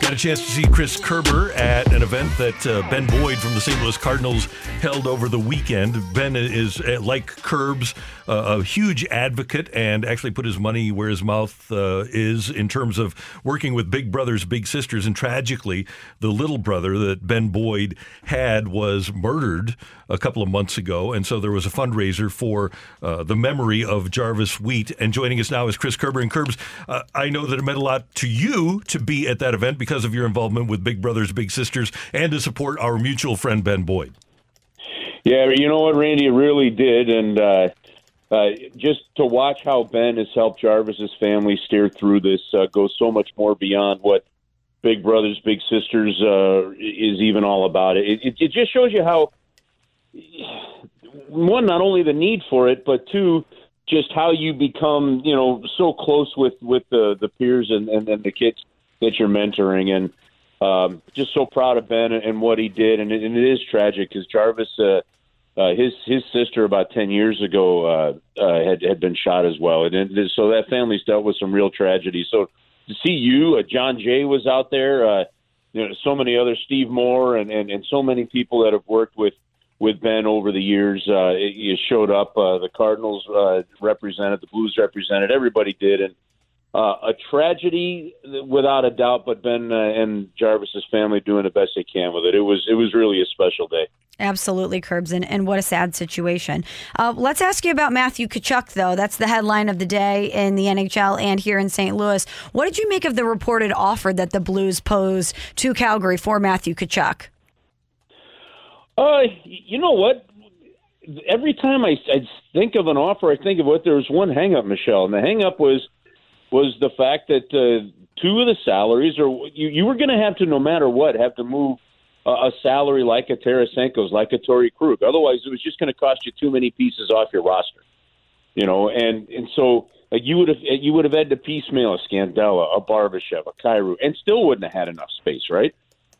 Got a chance to see Chris Kerber at an event that uh, Ben Boyd from the St. Louis Cardinals held over the weekend. Ben is, uh, like Kerbs, uh, a huge advocate and actually put his money where his mouth uh, is in terms of working with big brothers, big sisters. And tragically, the little brother that Ben Boyd had was murdered a couple of months ago. And so there was a fundraiser for uh, the memory of Jarvis Wheat. And joining us now is Chris Kerber. And Kerbs, uh, I know that it meant a lot to you to be at that event because of your involvement with Big Brothers Big Sisters and to support our mutual friend Ben Boyd. Yeah, you know what, Randy, it really did, and uh, uh, just to watch how Ben has helped Jarvis's family steer through this uh, goes so much more beyond what Big Brothers Big Sisters uh, is even all about. It, it it just shows you how one not only the need for it, but two just how you become you know so close with with the the peers and and, and the kids that you're mentoring, and um, just so proud of Ben and what he did. And it, and it is tragic because Jarvis, uh, uh, his his sister about ten years ago uh, uh, had had been shot as well, and it, so that family's dealt with some real tragedy. So to see you, uh, Jon Jay was out there. Uh, you know, so many other Steve Moore and, and and so many people that have worked with with Ben over the years. Uh, it, it showed up. Uh, the Cardinals uh, represented, the Blues represented. Everybody did, and uh, a tragedy without a doubt. But Ben uh, and Jarvis's family doing the best they can with it. It was it was really a special day. Absolutely, Kerbs, and, and what a sad situation. Uh, let's ask you about Matthew Tkachuk, though. That's the headline of the day in the NHL and here in St. Louis. What did you make of the reported offer that the Blues posed to Calgary for Matthew Tkachuk? Uh, you know what? Every time I, I think of an offer, I think of what there was one hangup, Michelle, and the hangup was was the fact that uh, two of the salaries, or you, you were going to have to, no matter what, have to move a, a salary like a Tarasenko's, like a Torey Krug. Otherwise, it was just going to cost you too many pieces off your roster. You know, and and so like you would have you would have had to piecemeal a Scandella, a Barbashev, a Kyrou, and still wouldn't have had enough space, right?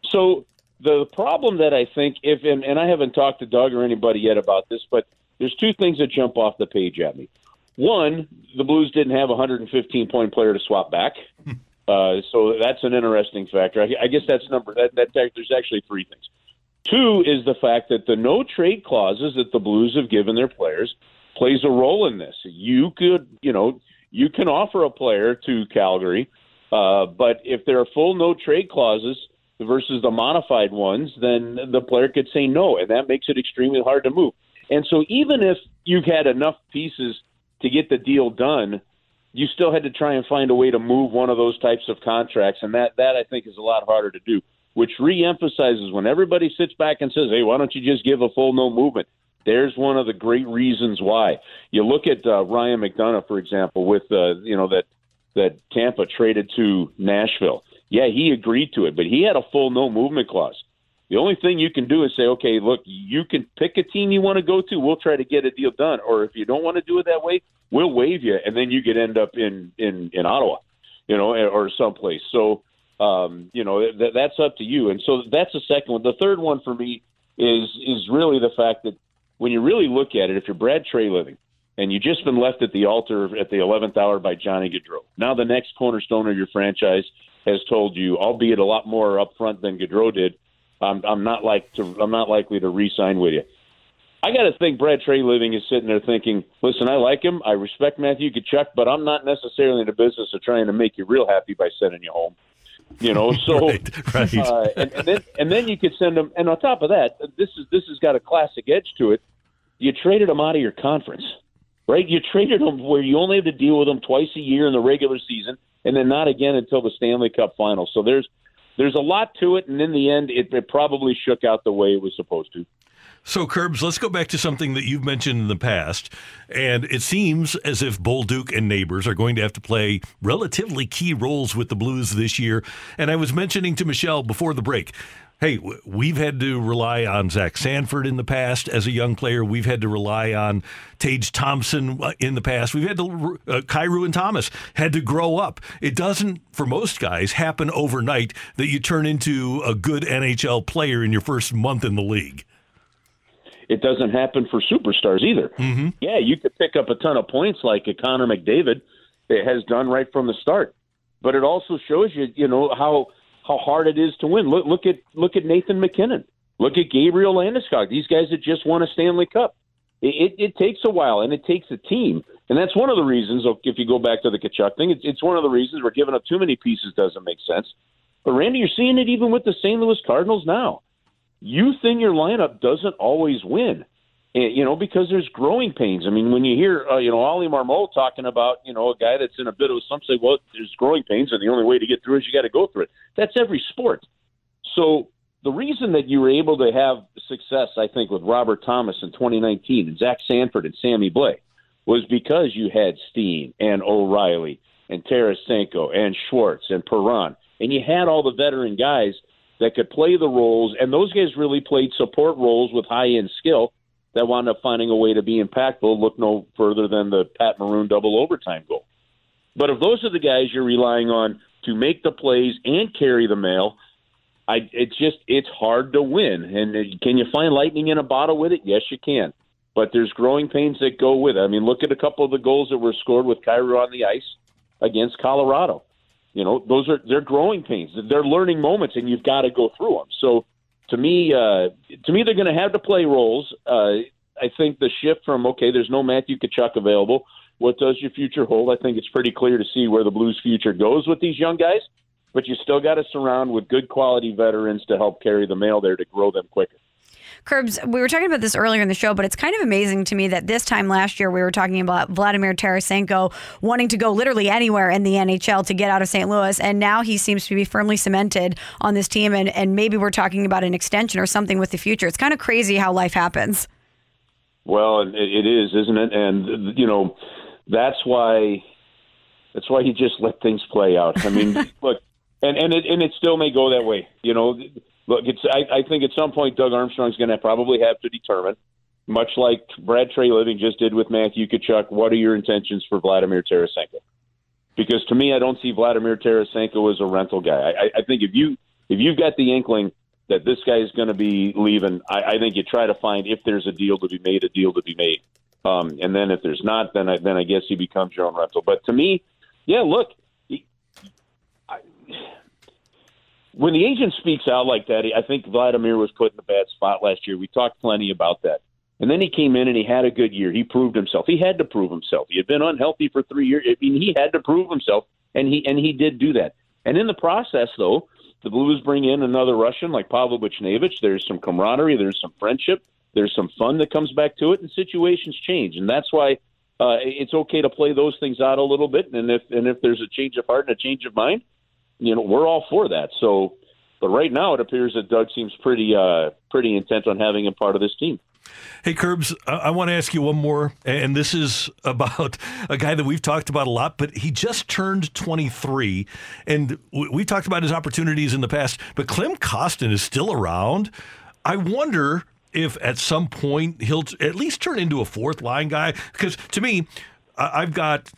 So the problem that I think, if and, and I haven't talked to Doug or anybody yet about this, but there's two things that jump off the page at me. One, the Blues didn't have a 115 point player to swap back, uh, so that's an interesting factor. I, I guess that's number that, that there's actually three things. Two is the fact that the no trade clauses that the Blues have given their players plays a role in this. You could, you know, you can offer a player to Calgary, uh, but if there are full no trade clauses versus the modified ones, then the player could say no, and that makes it extremely hard to move. And so even if you've had enough pieces to get the deal done, you still had to try and find a way to move one of those types of contracts, and that that I think is a lot harder to do. Which reemphasizes when everybody sits back and says, "Hey, why don't you just give a full no movement?" There's one of the great reasons why. You look at uh, Ryan McDonagh, for example, with uh, you know that that Tampa traded to Nashville. Yeah, he agreed to it, but he had a full no movement clause. The only thing you can do is say, okay, look, you can pick a team you want to go to. We'll try to get a deal done. Or if you don't want to do it that way, we'll waive you, and then you could end up in in in Ottawa, you know, or someplace. So, um, you know, th- that's up to you. And so that's the second one. The third one for me is is really the fact that when you really look at it, if you're Brad Treliving and you've just been left at the altar at the 11th hour by Johnny Gaudreau, now the next cornerstone of your franchise has told you, albeit a lot more upfront than Gaudreau did, I'm, I'm not like to, I'm not likely to re-sign with you. I got to think Brad Treliving is sitting there thinking, listen, I like him, I respect Matthew Tkachuk, but I'm not necessarily in the business of trying to make you real happy by sending you home. You know, so right, right. Uh, and, and then and then you could send him. And on top of that, this is this has got a classic edge to it. You traded him out of your conference, right? You traded him where you only have to deal with him twice a year in the regular season, and then not again until the Stanley Cup final. So there's there's a lot to it, and in the end, it, it probably shook out the way it was supposed to. So, Kerbs, let's go back to something that you've mentioned in the past. And it seems as if Bolduc and Neighbours are going to have to play relatively key roles with the Blues this year. And I was mentioning to Michelle before the break hey, we've had to rely on Zach Sanford in the past as a young player. We've had to rely on Tage Thompson uh, in the past. We've had to, uh, Kyrou and Thomas had to grow up. It doesn't, for most guys, happen overnight that you turn into a good NHL player in your first month in the league. It doesn't happen for superstars either. Mm-hmm. Yeah, you could pick up a ton of points like Connor McDavid has done right from the start. But it also shows you, you know, how how hard it is to win. Look, look at look at Nathan MacKinnon. Look at Gabriel Landeskog. These guys that just won a Stanley Cup. It, it, it takes a while, and it takes a team, and that's one of the reasons. Oh, if you go back to the Tkachuk thing, it's, it's one of the reasons we're giving up too many pieces. Doesn't make sense. But Randy, you're seeing it even with the St. Louis Cardinals now. Youth in your lineup doesn't always win you know, because there's growing pains. I mean, when you hear, uh, you know, Ollie Marmol talking about, you know, a guy that's in a bit of, some say, well, there's growing pains, and the only way to get through is you got to go through it. That's every sport. So the reason that you were able to have success, I think, with Robert Thomas in 2019 and Zach Sanford and Sammy Blais was because you had Steen and O'Reilly and Tarasenko and Schwartz and Perron, and you had all the veteran guys that could play the roles, and those guys really played support roles with high end skill that wound up finding a way to be impactful look no further than the Pat Maroon double overtime goal. But if those are the guys you're relying on to make the plays and carry the mail, I it's just it's hard to win. And uh, can you find lightning in a bottle with it? Yes, you can. But there's growing pains that go with it. I mean, look at a couple of the goals that were scored with Kyrou on the ice against Colorado. You know, those are they're growing pains. They're learning moments, and you've got to go through them. So to me, uh, to me, they're going to have to play roles. Uh, I think the shift from okay, there's no Matthew Tkachuk available. What does your future hold? I think it's pretty clear to see where the Blues' future goes with these young guys. But you still got to surround with good quality veterans to help carry the mail there to grow them quicker. Kerbs, we were talking about this earlier in the show, but it's kind of amazing to me that this time last year we were talking about Vladimir Tarasenko wanting to go literally anywhere in the NHL to get out of St. Louis, and now he seems to be firmly cemented on this team, and, and maybe we're talking about an extension or something with the future. It's kind of crazy how life happens. Well, it, it is, isn't it? And you know, that's why that's why he just let things play out. I mean, look, and and it and it still may go that way. You know, look, it's I, I think at some point Doug Armstrong's going to probably have to determine, much like Brad Treliving just did with Matthew Tkachuk, what are your intentions for Vladimir Tarasenko? Because to me, I don't see Vladimir Tarasenko as a rental guy. I, I think if you if you've got the inkling that this guy is going to be leaving, I, I think you try to find if there's a deal to be made, a deal to be made. Um, and then if there's not, then I, then I guess he becomes your own rental. But to me, yeah, look, when the agent speaks out like that, I think Vladimir was put in a bad spot last year. We talked plenty about that. And then he came in and he had a good year. He proved himself. He had to prove himself. He had been unhealthy for three years. I mean, he had to prove himself, and he and he did do that. And in the process, though, the Blues bring in another Russian like Pavel Buchnevich. There's some camaraderie. There's some friendship. There's some fun that comes back to it, and situations change. And that's why uh, it's okay to play those things out a little bit. And if and if there's a change of heart and a change of mind, you know, we're all for that. So, but right now it appears that Doug seems pretty uh, pretty intent on having him part of this team. Hey, Kerbs, I want to ask you one more, and this is about a guy that we've talked about a lot, but he just turned 23, and we've talked about his opportunities in the past, but Klim Kostin is still around. I wonder if at some point he'll at least turn into a fourth line guy, because to me, I've got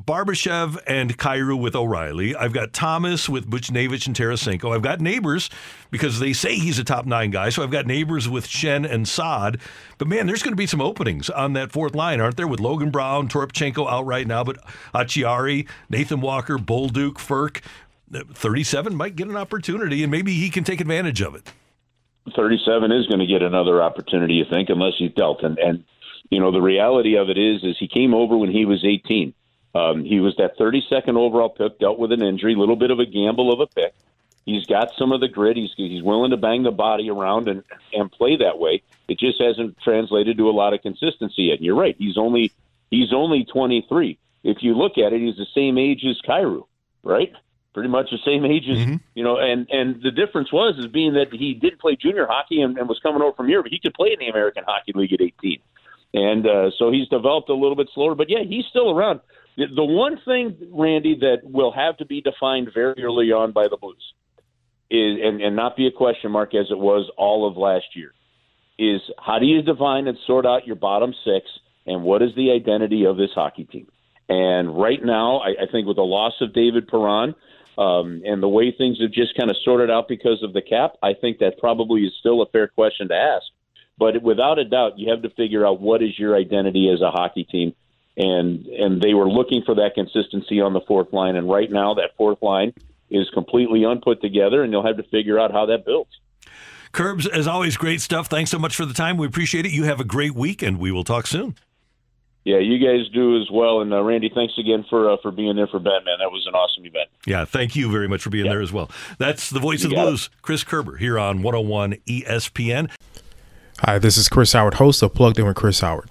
Barbashev and Kyrou with O'Reilly. I've got Thomas with Buchnevich and Tarasenko. I've got Neighbours because they say he's a top nine guy. So I've got Neighbours with Schenn and Saad. But man, there's going to be some openings on that fourth line, aren't there? With Logan Brown, Toropchenko out right now, but Acciari, Nathan Walker, Bolduc, Firk. 37 might get an opportunity, and maybe he can take advantage of it. 37 is going to get another opportunity, you think, unless he's dealt. And, and you know, the reality of it is, is he came over when he was 18 um, he was that 32nd overall pick, dealt with an injury, a little bit of a gamble of a pick. He's got some of the grit. He's he's willing to bang the body around and and play that way. It just hasn't translated to a lot of consistency yet. And you're right. He's only he's only 23. If you look at it, he's the same age as Kyrou, right? pretty much the same age as Mm-hmm. you know. And and the difference was is being that he did play junior hockey and, and was coming over from Europe. But he could play in the American Hockey League at 18, and uh, so he's developed a little bit slower. But yeah, he's still around. The, one thing, Randy, that will have to be defined very early on by the Blues is, and, and not be a question mark as it was all of last year, is how do you define and sort out your bottom six, and what is the identity of this hockey team? And right now, I, I think with the loss of David Perron um, and the way things have just kind of sorted out because of the cap, I think that probably is still a fair question to ask. But without a doubt, you have to figure out what is your identity as a hockey team. And and they were looking for that consistency on the fourth line, and right now that fourth line is completely unput together, and you'll have to figure out how that builds. Kerbs, as always, great stuff. Thanks so much for the time. We appreciate it. You have a great week, and we will talk soon. Yeah, you guys do as well. And uh, Randy, thanks again for uh, for being there for Ben, man. That was an awesome event. Yeah, thank you very much for being there as well. That's the voice You of the got it. blues, Chris Kerber, here on 101 ESPN. Hi, this is Chris Howard, host of Plugged In with Chris Howard.